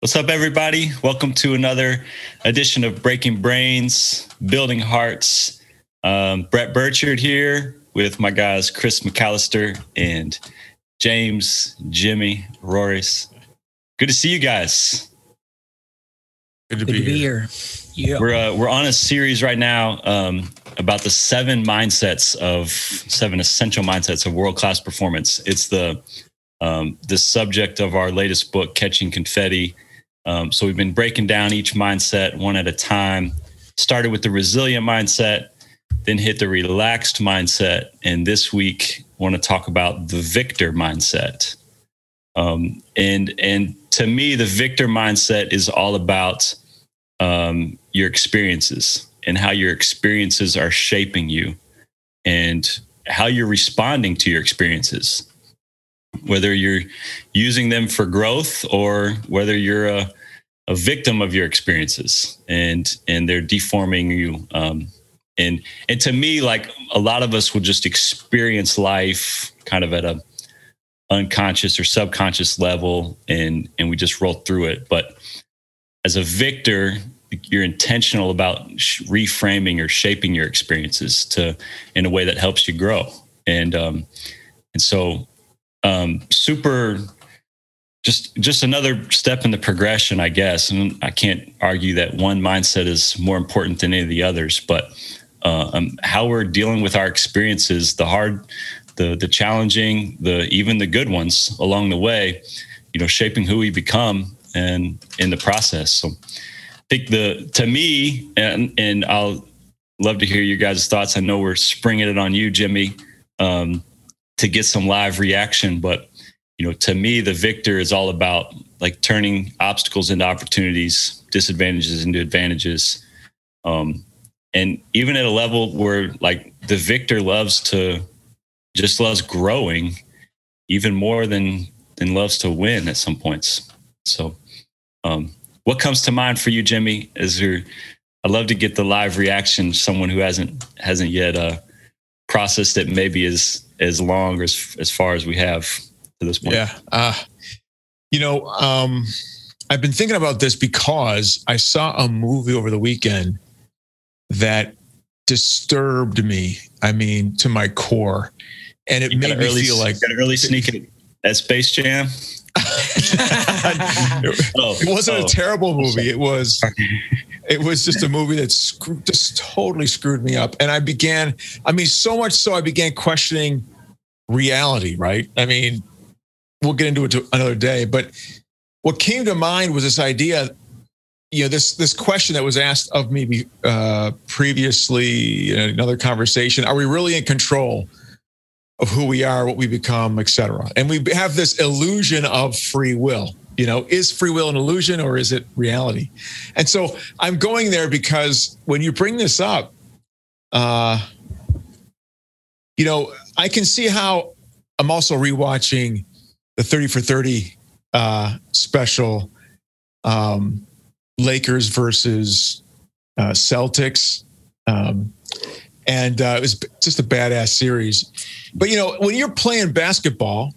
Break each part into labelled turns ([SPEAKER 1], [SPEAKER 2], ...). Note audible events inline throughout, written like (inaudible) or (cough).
[SPEAKER 1] What's up, everybody? Welcome to another edition of Breaking Brains, Building Hearts. Um, Brett Burchard here with my guys Chris McAllister and James, Jimmy, Roris. Good to see you guys.
[SPEAKER 2] Good to, Good be, to be, here.
[SPEAKER 1] Yeah. We're uh, we're on a series right now um, about the seven mindsets of seven essential mindsets of world class performance. It's the um, the subject of our latest book, Catching Confetti um, so we've been breaking down each mindset one at a time. Started with the resilient mindset, then hit the relaxed mindset, and this week want to talk about the victor mindset. Um, and and to me, the victor mindset is all about um, your experiences and how your experiences are shaping you, and how you're responding to your experiences whether you're using them for growth or whether you're a, a victim of your experiences and and they're deforming you um, and and to me like a lot of us will just experience life kind of at a unconscious or subconscious level and and we just roll through it. But as a victor you're intentional about reframing or shaping your experiences to in a way that helps you grow. And um and so um super just just another step in the progression, I guess. And I can't argue that one mindset is more important than any of the others, but uh, um, how we're dealing with our experiences, the hard, the the challenging, the even the good ones along the way, you know, shaping who we become and in the process. So I think the to me, and and I'll love to hear your guys' thoughts. I know we're springing it on you, Jimmy, um, to get some live reaction, but you know, to me, the victor is all about like turning obstacles into opportunities, disadvantages into advantages. Um, and even at a level where like the victor loves to just loves growing even more than than loves to win at some points. So um, what comes to mind for you, Jimmy? Is there I'd love to get the live reaction someone who hasn't hasn't yet uh, processed that maybe as as long as as far as we have to this point?
[SPEAKER 2] Yeah. Uh, you know, um, I've been thinking about this because I saw a movie over the weekend that disturbed me. I mean, to my core. And it you made me
[SPEAKER 1] early,
[SPEAKER 2] feel like
[SPEAKER 1] an early sneak at Space Jam. (laughs)
[SPEAKER 2] it wasn't oh. a terrible movie. It was it was just a movie that screwed, just totally screwed me up. And I began, I mean, so much so I began questioning reality, right? I mean, we'll get into it another day. But what came to mind was this idea, you know, this this question that was asked of me uh, previously in another conversation: Are we really in control of who we are, what we become, etc.? And we have this illusion of free will. You know, is free will an illusion or is it reality? And so I'm going there because when you bring this up, uh, you know, I can see how I'm also rewatching the 30 for 30 uh, special um, Lakers versus uh, Celtics. Um, and uh, it was just a badass series. But you know, when you're playing basketball,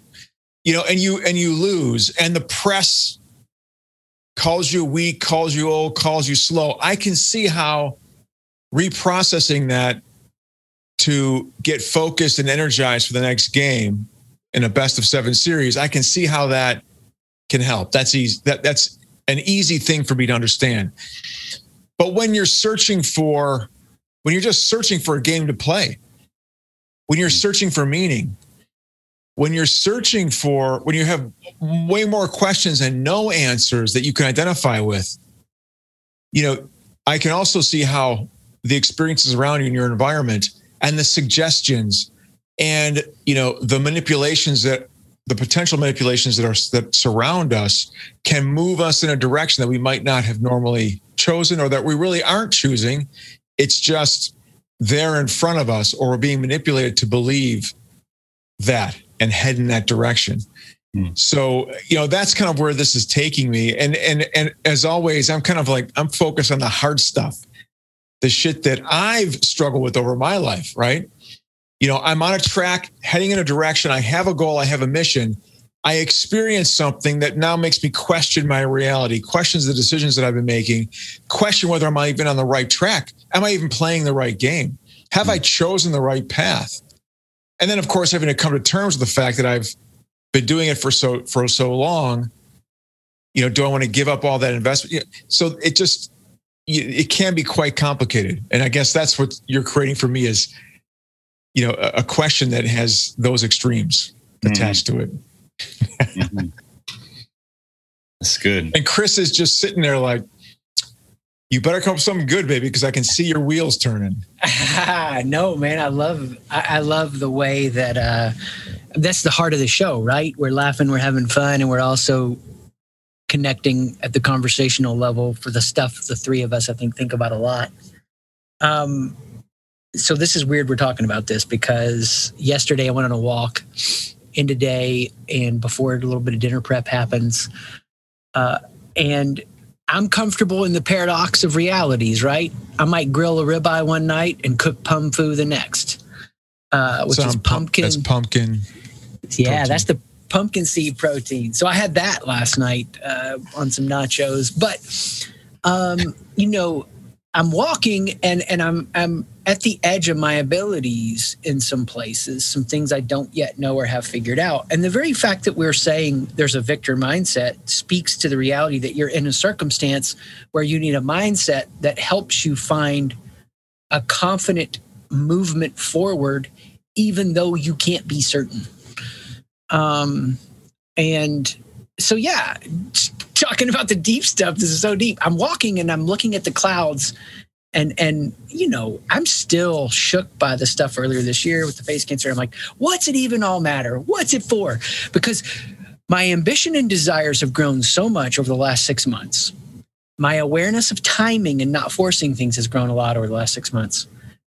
[SPEAKER 2] you know, and you and you lose, and the press calls you weak, calls you old, calls you slow. I can see how reprocessing that to get focused and energized for the next game in a best of seven series, I can see how that can help. That's easy. That that's an easy thing for me to understand. But when you're searching for, when you're just searching for a game to play, when you're searching for meaning, when you're searching for, when you have way more questions and no answers that you can identify with, you know, I can also see how the experiences around you in your environment and the suggestions and you know the manipulations that the potential manipulations that are that surround us can move us in a direction that we might not have normally chosen or that we really aren't choosing it's just there in front of us or we're being manipulated to believe that and head in that direction mm. so you know that's kind of where this is taking me and and and as always i'm kind of like i'm focused on the hard stuff the shit that i've struggled with over my life right you know, I'm on a track heading in a direction. I have a goal, I have a mission. I experience something that now makes me question my reality, questions the decisions that I've been making, question whether I'm even on the right track. Am I even playing the right game? Have I chosen the right path? And then, of course, having to come to terms with the fact that I've been doing it for so for so long. You know, do I want to give up all that investment? So it just it can be quite complicated, and I guess that's what you're creating for me is, you know, a, question that has those extremes mm-hmm. attached to it
[SPEAKER 1] mm-hmm. That's good.
[SPEAKER 2] And Chris is just sitting there like, you better come up with something good, baby, because I can see your wheels turning. (laughs)
[SPEAKER 3] no, man, I love I, I love the way that uh, that's the heart of the show, right? We're laughing, we're having fun, and we're also connecting at the conversational level for the stuff the three of us I think think about a lot. Um, so this is weird we're talking about this because yesterday I went on a walk in today and before a little bit of dinner prep happens. Uh, and I'm comfortable in the paradox of realities, right? I might grill a ribeye one night and cook Pumfu the next, uh, which so is pumpkin.
[SPEAKER 2] That's pumpkin.
[SPEAKER 3] Yeah, protein. that's the pumpkin seed protein. So I had that last night uh, on some nachos. But um, you know, I'm walking and and I'm I'm at the edge of my abilities in some places, some things I don't yet know or have figured out. And the very fact that we're saying there's a victor mindset speaks to the reality that you're in a circumstance where you need a mindset that helps you find a confident movement forward, even though you can't be certain. Um, and so, yeah, talking about the deep stuff, this is so deep. I'm walking and I'm looking at the clouds and and you know i'm still shook by the stuff earlier this year with the face cancer. I'm like what's it even all matter? What's it for? Because my ambition and desires have grown so much over the last six months. My awareness of timing and not forcing things has grown a lot over the last six months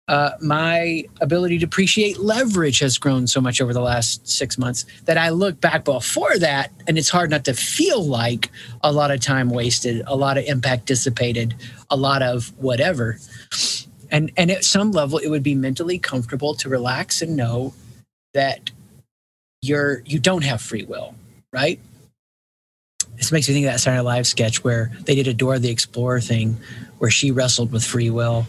[SPEAKER 3] uh, my ability to appreciate leverage has grown so much over the last six months that I look back before that, and it's hard not to feel like a lot of time wasted, a lot of impact dissipated, a lot of whatever. And and at some level, it would be mentally comfortable to relax and know that you're you don't have free will, right? This makes me think of that Saturday Live sketch where they did a Dora the Explorer thing, where she wrestled with free will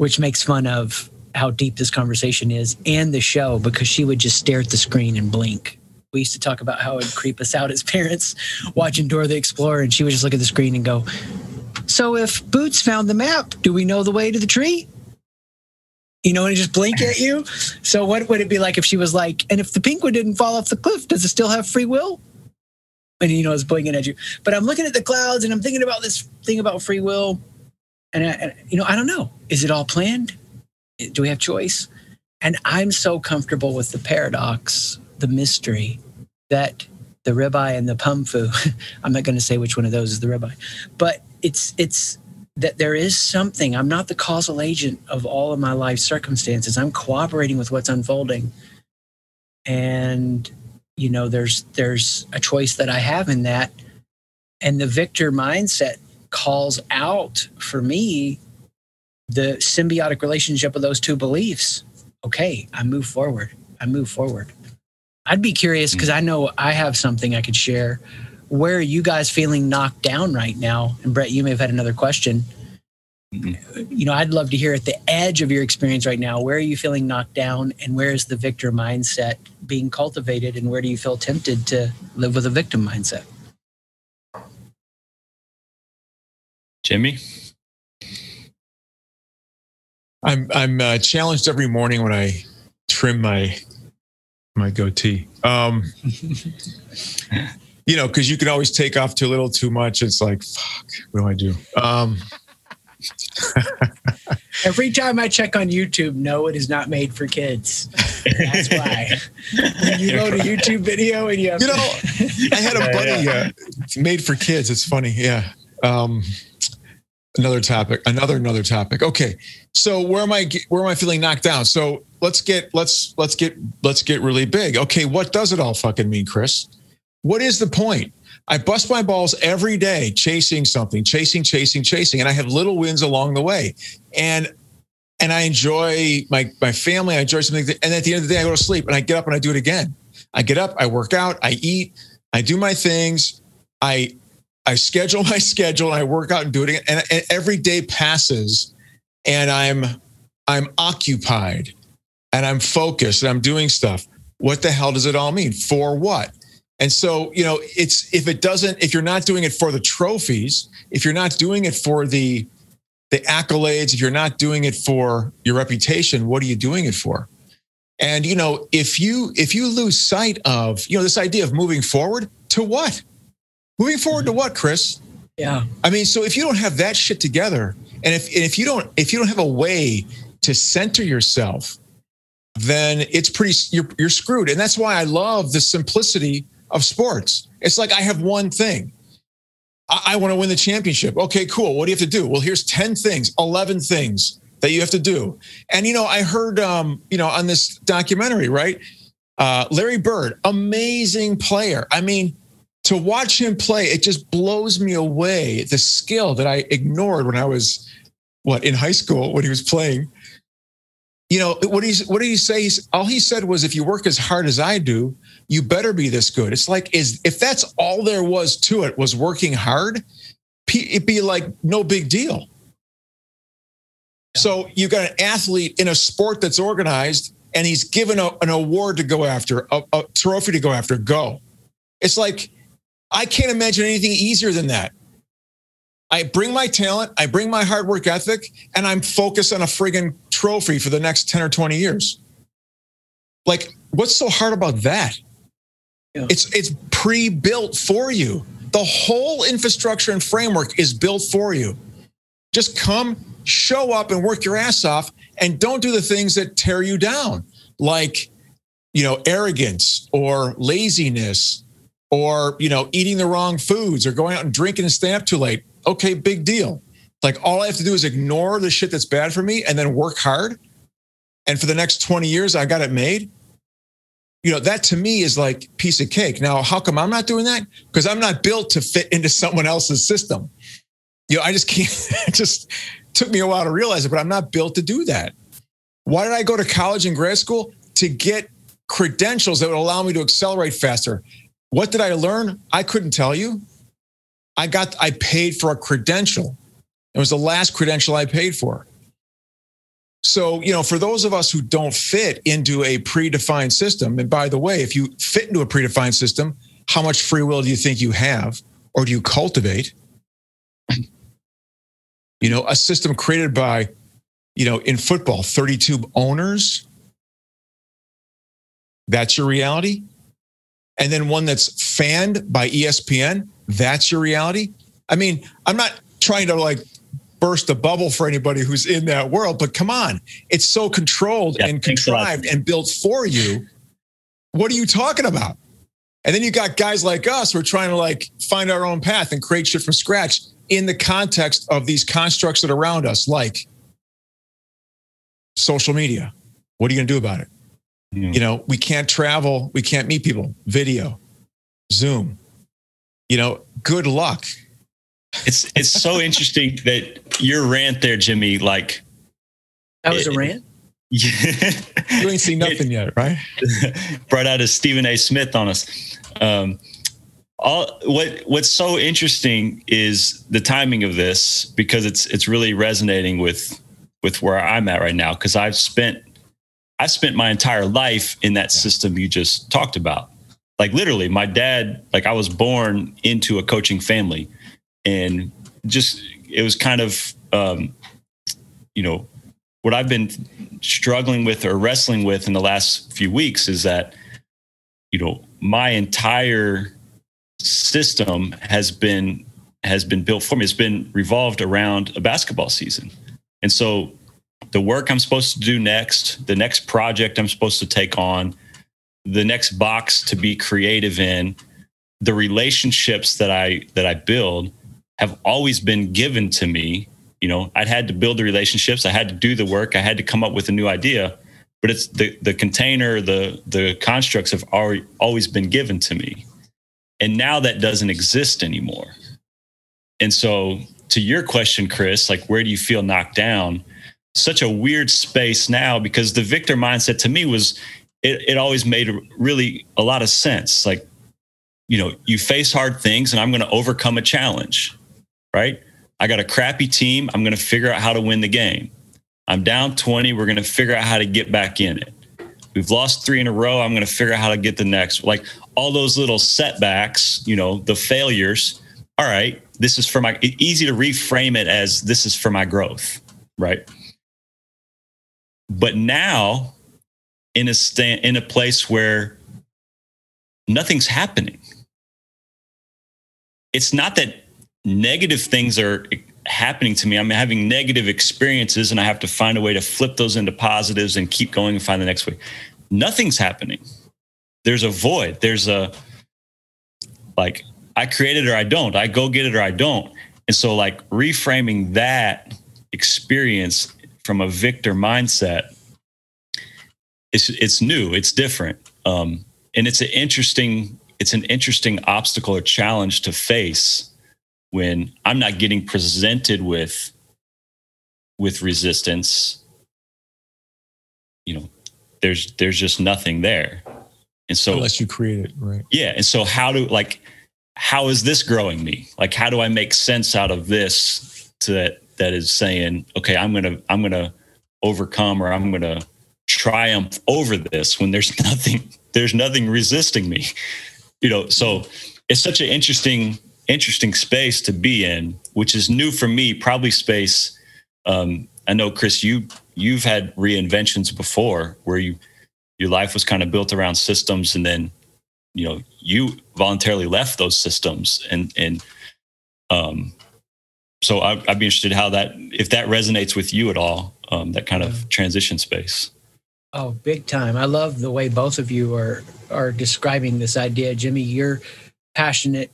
[SPEAKER 3] which makes fun of how deep this conversation is and the show because she would just stare at the screen and blink. We used to talk about how it would creep us out as (laughs) parents watching Dora the Explorer, and she would just look at the screen and go, So if Boots found the map, do we know the way to the tree? You know, and just blink at you. So what would it be like if she was like, and if the one didn't fall off the cliff, does it still have free will? And you know, it's blinking at you. But I'm looking at the clouds and I'm thinking about this thing about free will and, I, you know, I don't know. Is it all planned? Do we have choice? And I'm so comfortable with the paradox, the mystery that the ribeye and the Pumfu. (laughs) I'm not going to say which one of those is the ribeye, but it's it's that there is something. I'm not the causal agent of all of my life circumstances. I'm cooperating with what's unfolding, and you know, there's there's a choice that I have in that, and the victor mindset calls out for me the symbiotic relationship of those two beliefs. Okay, I move forward. I move forward. I'd be curious because I know I have something I could share. Where are you guys feeling knocked down right now? And Brett, you may have had another question. Mm-hmm. You know, I'd love to hear at the edge of your experience right now. Where are you feeling knocked down, and where is the victor mindset being cultivated, and where do you feel tempted to live with a victim mindset?
[SPEAKER 1] Jimmy?
[SPEAKER 2] I'm I'm uh, challenged every morning when I trim my my goatee. Um, (laughs) you know, because you can always take off too little, too much. It's like, fuck, what do I do? Um, (laughs)
[SPEAKER 3] Every time I check on YouTube, no, it is not made for kids. That's why. (laughs) when you load a YouTube video and you have,
[SPEAKER 2] you know, I had a buddy uh, made for kids. It's funny, yeah. Um, another topic another another topic. Okay so where am i where am i feeling knocked down? So let's get let's let's get let's get really big. Okay what does it all fucking mean chris? What is the point? I bust my balls every day chasing something chasing chasing chasing and i have little wins along the way. And and i enjoy my my family i enjoy something and at the end of the day i go to sleep and i get up and i do it again. I get up i work out i eat I do my things. I I schedule (laughs) my schedule and I work out and do it. And, and every day passes and I'm I'm occupied and I'm focused and I'm doing stuff. What the hell does it all mean? For what? And so, you know, it's if it doesn't, if you're not doing it for the trophies, if you're not doing it for the the accolades, if you're not doing it for your reputation, what are you doing it for? And you know, if you if you lose sight of, you know, this idea of moving forward to what? Moving forward to what, Chris?
[SPEAKER 3] Yeah.
[SPEAKER 2] I mean, so if you don't have that shit together, and if and if you don't if you don't have a way to center yourself, then it's pretty you're you're screwed. And that's why I love the simplicity of sports. It's like I have one thing. I, I want to win the championship. Okay, cool. What do you have to do? Well, here's 10 things, 11 things that you have to do. And, you know, I heard, um, you know, on this documentary, right? Uh, Larry Bird, amazing player. I mean, to watch him play, it just blows me away the skill that I ignored when I was, what, in high school when he was playing. You know, what, he's, what did he say? He's, all he said was, if you work as hard as I do, you better be this good. It's like is if that's all there was to it was working hard, it'd be like no big deal. So you've got an athlete in a sport that's organized, and he's given a, an award to go after, a, a trophy to go after. Go. It's like I can't imagine anything easier than that. I bring my talent, I bring my hard work ethic, and I'm focused on a friggin' trophy for the next 10 or 20 years. Like, what's so hard about that? Yeah. It's it's pre-built for you. The whole infrastructure and framework is built for you. Just come, show up and work your ass off and don't do the things that tear you down like you know arrogance or laziness or you know eating the wrong foods or going out and drinking and staying up too late. Okay, big deal. Like all I have to do is ignore the shit that's bad for me and then work hard. And for the next 20 years I got it made. You know that to me is like piece of cake. Now how come i'm not doing that? Because i'm not built to fit into (laughs) someone else's system. You know i just can't (laughs) it just took me a while to realize it but i'm not built to do that. Why did i go to college and grad school? To get credentials that would allow me to accelerate faster what did i learn i couldn't tell you i got i paid for a credential it was the last credential i paid for so, you know, for those of us who don't fit into a predefined system, and by the way, if you fit into a predefined system, how much free will do you think you have or do you cultivate? You know, a system created by, you know, in football, 32 owners. That's your reality. And then one that's fanned by ESPN. That's your reality. I mean, I'm not trying to like burst a bubble for anybody who's in that world. But come on, it's so controlled yeah, and contrived and built for you. What are you talking about? And then you got guys like us who are trying to like find our own path and create shit from scratch in the context of these constructs that are around us, like social media. What are you going to do about it? Mm. You know, we can't travel, we can't meet people, video, Zoom. You know, good luck.
[SPEAKER 1] It's it's so (laughs) interesting that your rant there, Jimmy. Like
[SPEAKER 3] that was it, a rant.
[SPEAKER 2] Yeah, (laughs) you ain't seen nothing it, yet, right? (laughs)
[SPEAKER 1] brought out a Stephen A. Smith on us. Um, all what what's so interesting is the timing of this because it's it's really resonating with with where I'm at right now because I've spent I spent my entire life in that system you just talked about. Like literally, my dad, like I was born into a coaching family and just it was kind of um, you know what I've been struggling with or wrestling with in the last few weeks is that you know my entire system has been has been built for me. It's been revolved around a basketball season, and so the work I'm supposed to do next, the next project I'm supposed to take on, the next box to be creative in, the relationships that I that I build have always been given to me. You know, I'd had to build the relationships, I had to do the work, I had to come up with a new idea. But it's the the container, the the constructs have already always been given to me. And now that doesn't exist anymore. And so to your question, Chris, like where do you feel knocked down? Such a weird space now because the victor mindset to me was it, it always made really a lot of sense. Like you know, you face hard things and I'm going to overcome a challenge, right? I got a crappy team. I'm going to figure out how to win the game. I'm down 20. We're going to figure out how to get back in it. We've lost three in a row. I'm going to figure out how to get the next. Like all those little setbacks, you know, the failures. All right, this is for my, easy to reframe it as this is for my growth, right? But now in a stand, in a place where nothing's happening it's not that negative things are happening to me. I'm having negative experiences and I have to find a way to flip those into positives and keep going and find the next way. Nothing's happening. There's a void. There's a like I create it or I don't. I go get it or I don't. And so like reframing that experience from a victor mindset it's it's new, it's different. Um, and it's an interesting it's an interesting obstacle or challenge to face when I'm not getting presented with with resistance. You know, there's there's just nothing there. And so
[SPEAKER 2] unless you create it, right?
[SPEAKER 1] Yeah. And so how do like how is this growing me? Like how do I make sense out of this to that is saying, okay, I'm gonna I'm gonna overcome or I'm gonna triumph over this when there's (laughs) nothing there's nothing resisting me you know, so it's such an interesting, interesting space to be in, which is new for me. Probably space. Um, I know, Chris, you you've had reinventions before where you your life was kind of built around systems, and then you know you voluntarily left those systems, and and um, so I, would be interested how that if that resonates with you at all, um, that kind of transition space.
[SPEAKER 3] Oh, big time. I love the way both of you are are describing this idea. Jimmy, you're passionate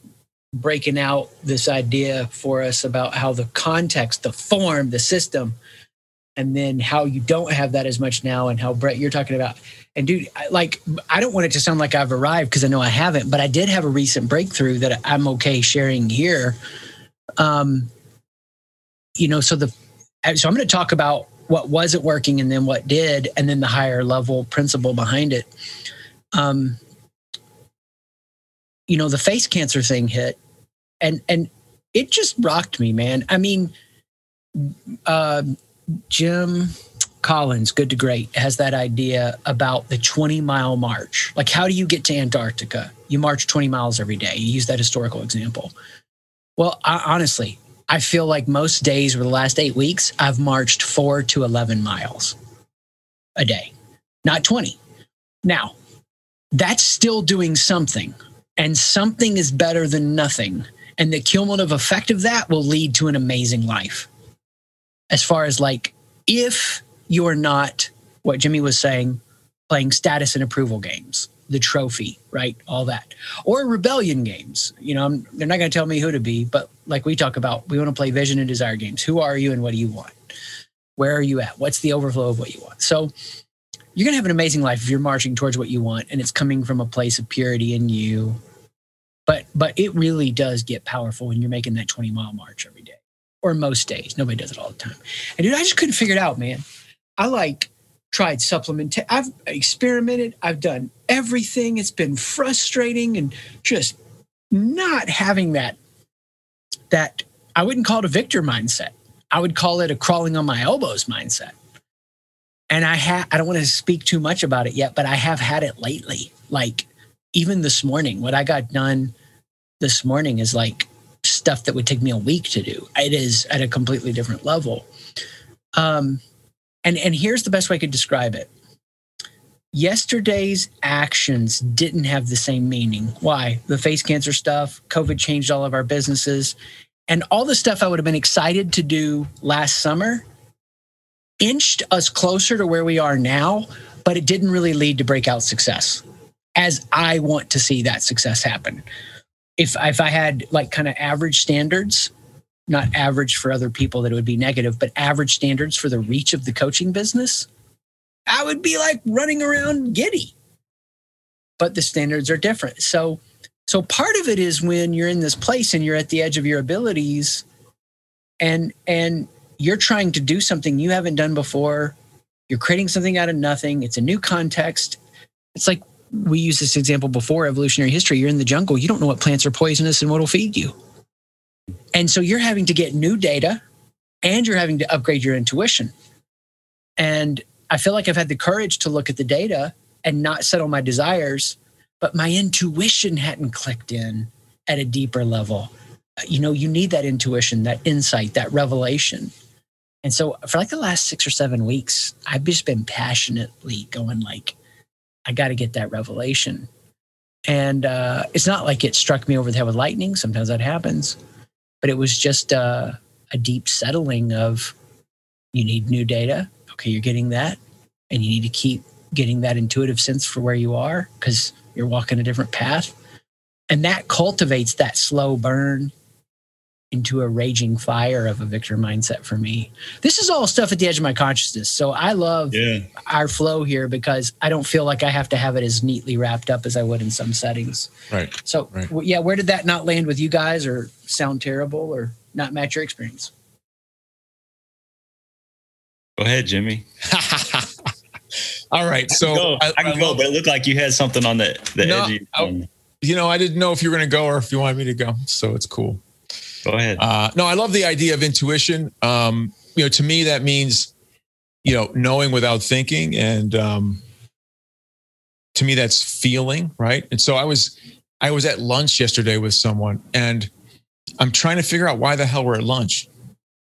[SPEAKER 3] breaking out this idea for us about how the context, the form, the system, and then how you don't have that as much now and how Brett you're talking about. And dude, like I don't want it to sound like I've arrived because I know I haven't, but I did have a recent breakthrough that I'm okay sharing here. Um you know, so the so I'm going to talk about what wasn't working and then what did, and then the higher level principle behind it. Um, you know, the face cancer thing hit, and and it just rocked me, man. I mean, uh, Jim Collins, good to great, has that idea about the 20 mile march. Like, how do you get to Antarctica? You march 20 miles every day. You use that historical example. Well, I, honestly, I feel like most days over the last eight weeks, I've marched four to 11 miles a day, not 20. Now, that's still doing something, and something is better than nothing. And the cumulative effect of that will lead to an amazing life. As far as like, if you're not what Jimmy was saying, playing status and approval games, the trophy, right? All that. Or rebellion games. You know, I'm, they're not going to tell me who to be, but like we talk about, we want to play vision and desire games. Who are you and what do you want? Where are you at? What's the overflow of what you want? So you're going to have an amazing life if you're marching towards what you want and it's coming from a place of purity in you. But but it really does get powerful when you're making that 20 mile march every day or most days. Nobody does it all the time. And dude, I just couldn't figure it out, man. I like tried supplement. I've experimented. I've done everything. It's been frustrating and just not having that that I wouldn't call it a victor mindset. I would call it a crawling on my elbows mindset. And I have I don't want to speak too much about it yet, but I have had it lately. Like even this morning, what I got done this morning is like stuff that would take me a week to do. It is at a completely different level. Um, and and here's the best way I could describe it. Yesterday's actions didn't have the same meaning. Why? The face cancer stuff, COVID changed all of our businesses, and all the stuff I would have been excited to do last summer inched us closer to where we are now, but it didn't really lead to breakout success as I want to see that success happen. If if I had like kind of average standards, not average for other people that it would be negative, but average standards for the reach of the coaching business, I would be like running around giddy. But the standards are different. So so part of it is when you're in this place and you're at the edge of your abilities and and you're trying to do something you haven't done before, you're creating something out of nothing, it's a new context. It's like we use this example before evolutionary history. You're in the jungle, you don't know what plants are poisonous and what will feed you. And so you're having to get new data and you're having to upgrade your intuition. And I feel like I've had the courage to look at the data and not settle my desires, but my intuition hadn't clicked in at a deeper level. You know, you need that intuition, that insight, that revelation. And so for like the last six or seven weeks, I've just been passionately going like, I got to get that revelation. And uh, it's not like it struck me over the head with lightning. Sometimes that happens, but it was just uh, a deep settling of you need new data. Okay, you're getting that, and you need to keep getting that intuitive sense for where you are because you're walking a different path. And that cultivates that slow burn into a raging fire of a victor mindset for me. This is all stuff at the edge of my consciousness. So I love yeah. our flow here because I don't feel like I have to have it as neatly wrapped up as I would in some settings.
[SPEAKER 2] Right.
[SPEAKER 3] So right. W- yeah, where did that not land with you guys or sound terrible or not match your experience?
[SPEAKER 1] Go ahead, Jimmy. (laughs)
[SPEAKER 2] all right. So
[SPEAKER 1] I can go, I, I can go but it looked like you had something on the, the no, edge.
[SPEAKER 2] I, oh, you know, I didn't know if you were going to go or if you wanted me to go. So it's cool.
[SPEAKER 1] Go ahead. Uh,
[SPEAKER 2] no, I love the idea of intuition. Um, you know, to me, that means, you know, knowing without thinking. And um, to me, that's feeling, right? And so I was, I was at lunch yesterday with someone and I'm trying to figure out why the hell we're at lunch.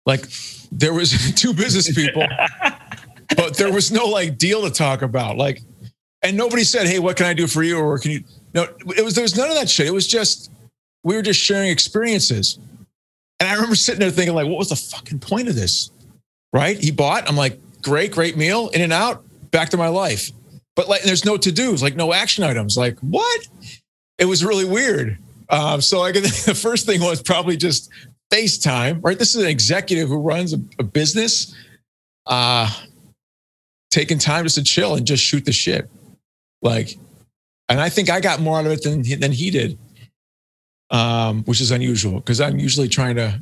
[SPEAKER 2] Like there was (laughs) two business people, (laughs) but there was no like deal to talk about. Like, and nobody said, Hey, what can I do for you? Or can you, no, it was, there was none of that shit. It was just, we were just sharing experiences. And I remember sitting there thinking, like, what was the fucking point of this? Right? He bought. I'm like, great, great meal, in and out, back to my life. But like, there's no to dos, like no action items. Like, what? It was really weird. Um, so I (laughs) the first thing was probably just FaceTime, right? This is an executive who runs a, a business, uh, taking time just to chill and just shoot the shit. Like, and I think I got more out of it than than he did um, which is unusual because I'm usually trying to.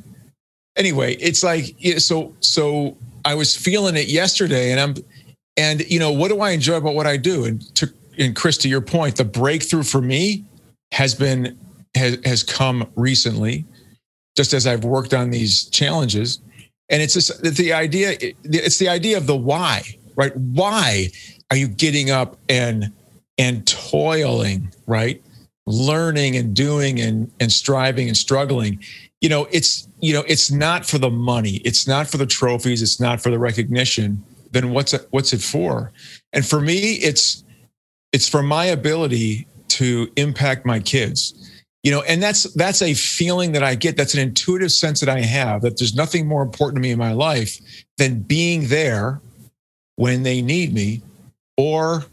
[SPEAKER 2] Anyway, it's like so. So I was feeling it yesterday, and I'm, and you know, what do I enjoy about what I do? And to and Chris, to your point, the breakthrough for me has been has has come recently, just as I've worked on these challenges, and it's just the idea. It's the idea of the why, right? Why are you getting up and and toiling, right? Learning and doing and and striving and struggling. You know it's you know it's not for the money. It's not for the trophies. It's not for the recognition. Then what's it what's it for? And for me it's it's for my ability to impact my kids. You know and that's that's a feeling that i get. That's an intuitive sense that i have that there's nothing more important to me in my life than being there when they need me or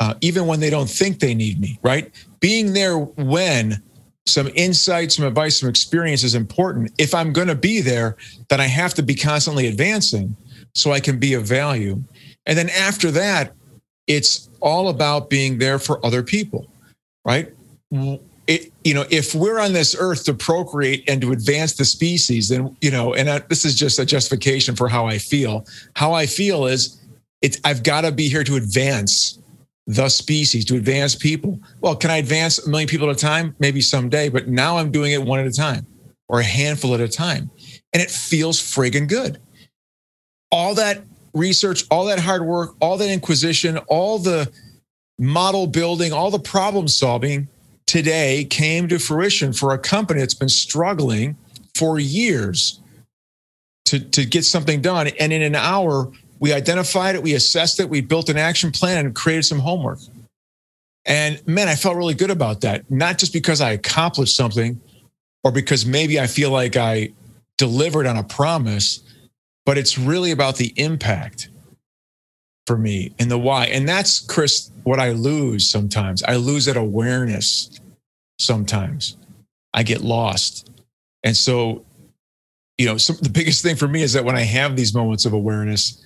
[SPEAKER 2] uh, even when they don't think they need me, right? Being there when some insight, some advice, some experience is important. If I'm going to be there, then I have to be constantly advancing so I can be of value. And then after that, it's all about being there for other people, right? It, you know, if we're on this earth to procreate and to advance the species, then, you know, and I, this is just a justification for how I feel. How I feel is it's, I've got to be here to advance the species, to advance people. Well, can I advance a million people at a time? Maybe someday, but now I'm doing it one at a time or a handful at a time. And it feels friggin' good. All that research, all that hard work, all that inquisition, all the model building, all the problem solving today came to fruition for a company that's been struggling for years to, to get something done. And in an hour, we identified it, we assessed it, we built an action plan and created some homework. And man, I felt really good about that. Not just because I accomplished something or because maybe I feel like I delivered on a promise, but it's really about the impact for me and the why. And that's, Chris, what I lose sometimes. I lose that awareness sometimes. I get lost. And so, you know, some, the biggest thing for me is that when I have these moments of awareness,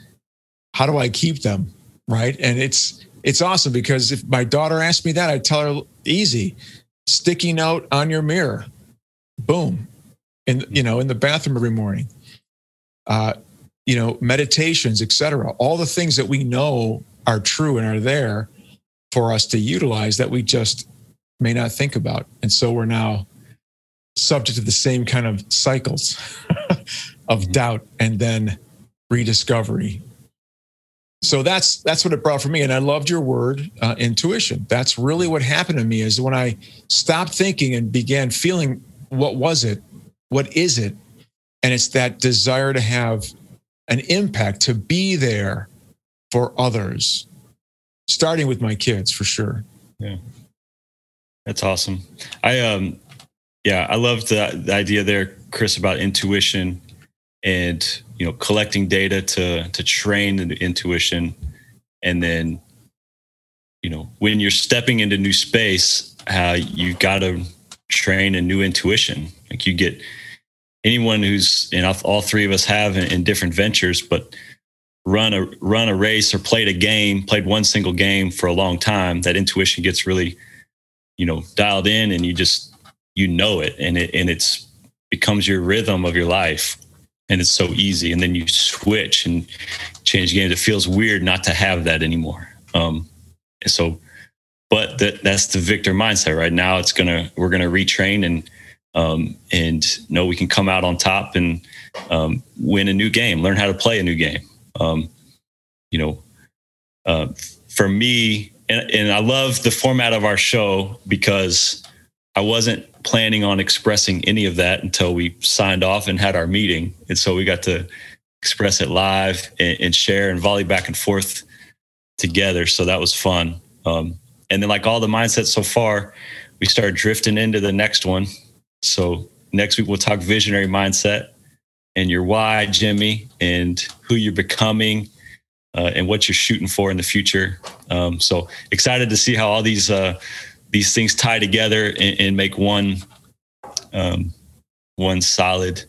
[SPEAKER 2] how do I keep them? Right. And it's, it's awesome because if my daughter asked me that, I'd tell her easy sticky note on your mirror, boom. And, you know, in the bathroom every morning, uh, you know, meditations, etc. All the things that we know are true and are there. for us to utilize that we just may not think about. And so we're now subject to the same kind of cycles (laughs) of mm-hmm. doubt and then rediscovery. So that's that's what it brought for me, and I loved your word, uh, intuition. That's really what happened to me. Is when I stopped thinking and began feeling, what was it? What is it? And it's that desire to have an impact, to be there for others, starting with my kids for sure.
[SPEAKER 1] Yeah. That's awesome. I um yeah, I love the, the idea there, Chris, about intuition and you know collecting data to to train the intuition, and then you know when you're stepping into new space, how you got to train a new intuition. Like you get anyone who's and all three of us have in, in different ventures, but run a run a race or played a game, played one single game for a long time, that intuition gets really, you know, dialed in, and you just you know it, and it and it's becomes your rhythm of your life, and it's so easy. And then you switch and change games. It feels weird not to have that anymore. Um, so, but that that's the victor mindset. Right now, it's gonna we're gonna retrain and um, and know we can come out on top and um, win a new game, learn how to play a new game. Um, you know, uh, for me, and, and I love the format of our show because I wasn't planning on expressing any of that until we signed off and had our meeting. And so we got to express it live and, and share and volley back and forth together. So that was fun. Um, and then, like all the mindsets so far, we started drifting into the next one. So next week we'll talk visionary mindset and your why, Jimmy, and who you're becoming, uh, and what you're shooting for in the future. Um, so excited to see how all these uh, these things tie together and, and make one um, one solid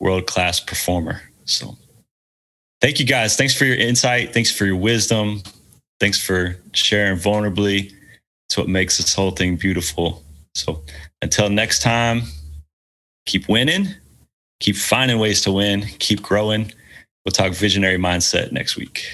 [SPEAKER 1] world class performer. So thank you guys. Thanks for your insight. Thanks for your wisdom. Thanks for sharing vulnerably. It's what makes this whole thing beautiful. So until next time, keep winning, keep finding ways to win, keep growing. We'll talk visionary mindset next week.